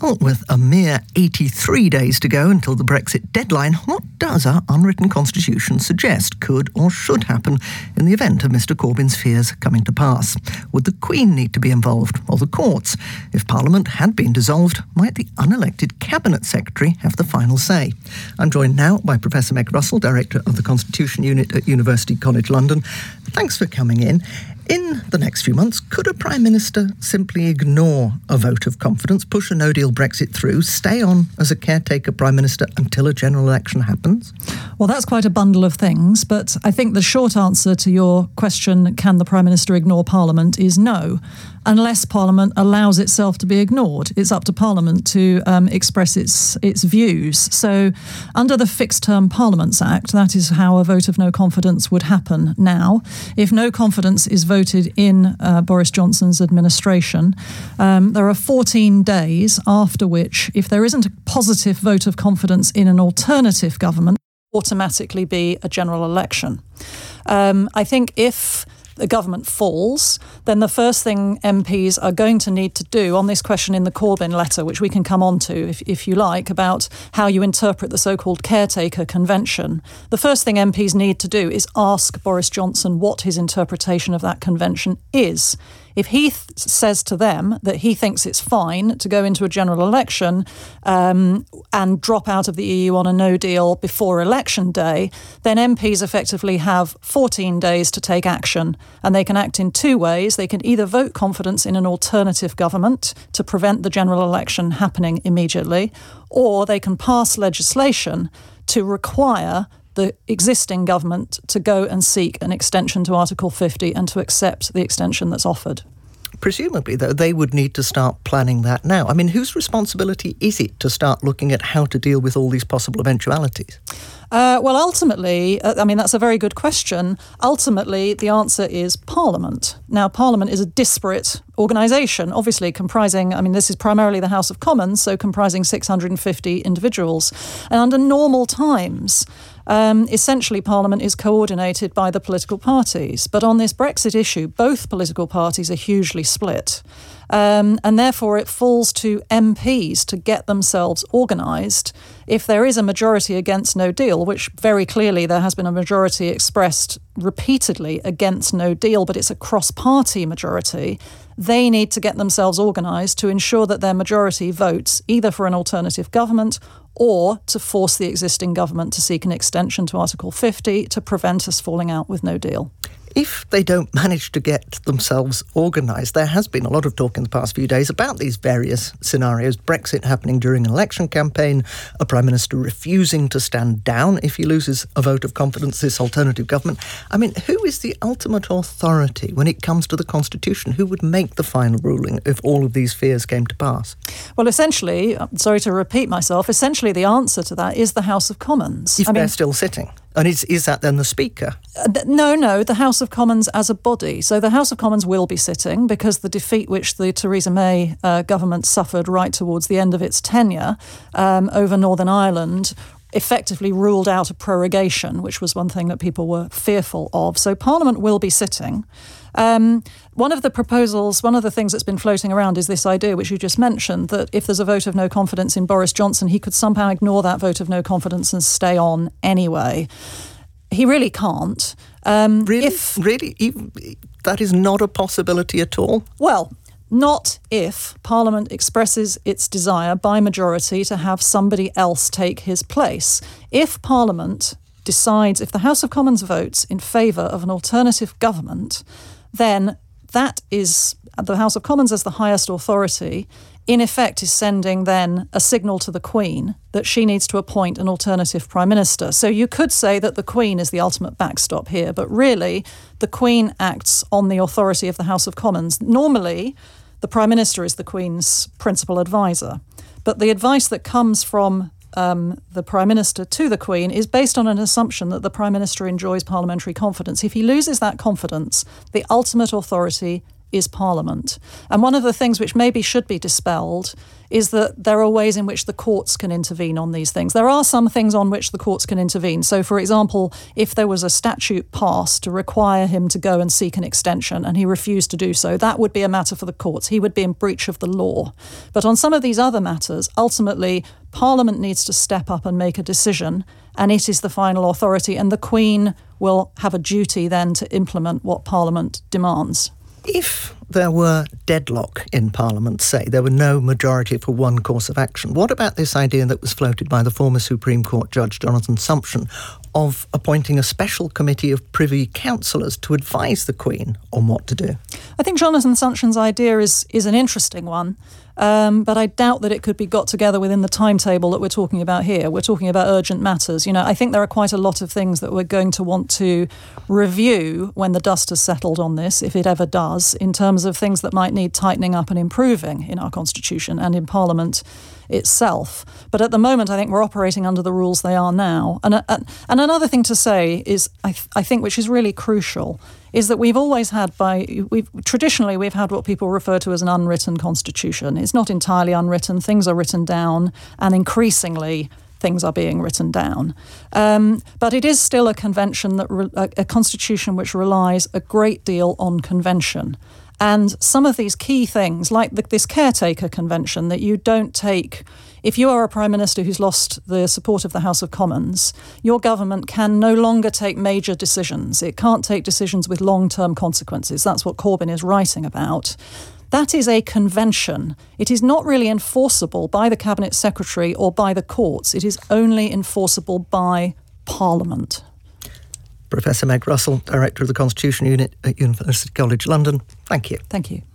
Well, with a mere 83 days to go until the Brexit deadline, what does our unwritten constitution suggest could or should happen in the event of Mr Corbyn's fears coming to pass? Would the Queen need to be involved, or the courts? If Parliament had been dissolved, might the unelected Cabinet Secretary have the final say? I'm joined now by Professor Meg Russell, Director of the Constitution Unit at University College London. Thanks for coming in. In the next few months, could a Prime Minister simply ignore a vote of confidence, push a no deal Brexit through, stay on as a caretaker Prime Minister until a general election happens? Well, that's quite a bundle of things, but I think the short answer to your question, can the Prime Minister ignore Parliament, is no unless Parliament allows itself to be ignored. It's up to Parliament to um, express its its views. So, under the Fixed Term Parliaments Act, that is how a vote of no confidence would happen now. If no confidence is voted in uh, Boris Johnson's administration, um, there are 14 days after which, if there isn't a positive vote of confidence in an alternative government, automatically be a general election. Um, I think if the government falls, then the first thing MPs are going to need to do on this question in the Corbyn letter, which we can come on to if, if you like, about how you interpret the so called caretaker convention, the first thing MPs need to do is ask Boris Johnson what his interpretation of that convention is. If he th- says to them that he thinks it's fine to go into a general election um, and drop out of the EU on a no deal before election day, then MPs effectively have 14 days to take action. And they can act in two ways. They can either vote confidence in an alternative government to prevent the general election happening immediately, or they can pass legislation to require the existing government to go and seek an extension to Article 50 and to accept the extension that's offered. Presumably, though, they would need to start planning that now. I mean, whose responsibility is it to start looking at how to deal with all these possible eventualities? Uh, well, ultimately, uh, I mean, that's a very good question. Ultimately, the answer is Parliament. Now, Parliament is a disparate organisation, obviously comprising, I mean, this is primarily the House of Commons, so comprising 650 individuals. And under normal times, um, essentially, Parliament is coordinated by the political parties. But on this Brexit issue, both political parties are hugely split. Um, and therefore, it falls to MPs to get themselves organised. If there is a majority against no deal, which very clearly there has been a majority expressed repeatedly against no deal, but it's a cross party majority, they need to get themselves organised to ensure that their majority votes either for an alternative government or to force the existing government to seek an extension to Article 50 to prevent us falling out with no deal if they don't manage to get themselves organised, there has been a lot of talk in the past few days about these various scenarios Brexit happening during an election campaign, a Prime Minister refusing to stand down if he loses a vote of confidence, this alternative government. I mean, who is the ultimate authority when it comes to the Constitution? Who would make the final ruling if all of these fears came to pass? Well, essentially, I'm sorry to repeat myself, essentially the answer to that is the House of Commons. If I they're mean, still sitting. And is, is that then the Speaker? Uh, no, no, the House of Commons as a body. So the House of Commons will be sitting because the defeat which the Theresa May uh, government suffered right towards the end of its tenure um, over Northern Ireland effectively ruled out a prorogation, which was one thing that people were fearful of. So Parliament will be sitting. Um, one of the proposals, one of the things that's been floating around is this idea, which you just mentioned, that if there's a vote of no confidence in Boris Johnson, he could somehow ignore that vote of no confidence and stay on anyway. He really can't. Um, really, if, really, that is not a possibility at all. Well, not if Parliament expresses its desire by majority to have somebody else take his place. If Parliament decides, if the House of Commons votes in favour of an alternative government, then that is the House of Commons as the highest authority, in effect, is sending then a signal to the Queen that she needs to appoint an alternative Prime Minister. So you could say that the Queen is the ultimate backstop here, but really, the Queen acts on the authority of the House of Commons. Normally, the Prime Minister is the Queen's principal advisor. But the advice that comes from um, the Prime Minister to the Queen is based on an assumption that the Prime Minister enjoys parliamentary confidence. If he loses that confidence, the ultimate authority is Parliament. And one of the things which maybe should be dispelled is that there are ways in which the courts can intervene on these things. There are some things on which the courts can intervene. So, for example, if there was a statute passed to require him to go and seek an extension and he refused to do so, that would be a matter for the courts. He would be in breach of the law. But on some of these other matters, ultimately, Parliament needs to step up and make a decision, and it is the final authority, and the Queen will have a duty then to implement what Parliament demands. If there were deadlock in Parliament, say, there were no majority for one course of action, what about this idea that was floated by the former Supreme Court Judge Jonathan Sumption of appointing a special committee of privy councillors to advise the Queen on what to do? I think Jonathan Sumption's idea is, is an interesting one. Um, but I doubt that it could be got together within the timetable that we're talking about here. We're talking about urgent matters. You know, I think there are quite a lot of things that we're going to want to review when the dust has settled on this, if it ever does, in terms of things that might need tightening up and improving in our constitution and in Parliament itself. But at the moment, I think we're operating under the rules they are now. And, uh, and another thing to say is, I, th- I think, which is really crucial, is that we've always had by we've traditionally we've had what people refer to as an unwritten constitution. It's not entirely unwritten; things are written down, and increasingly things are being written down. Um, but it is still a convention that re- a, a constitution which relies a great deal on convention. And some of these key things, like the, this caretaker convention, that you don't take, if you are a prime minister who's lost the support of the House of Commons, your government can no longer take major decisions. It can't take decisions with long term consequences. That's what Corbyn is writing about. That is a convention. It is not really enforceable by the Cabinet Secretary or by the courts. It is only enforceable by Parliament. Professor Meg Russell, Director of the Constitution Unit at University College London. Thank you. Thank you.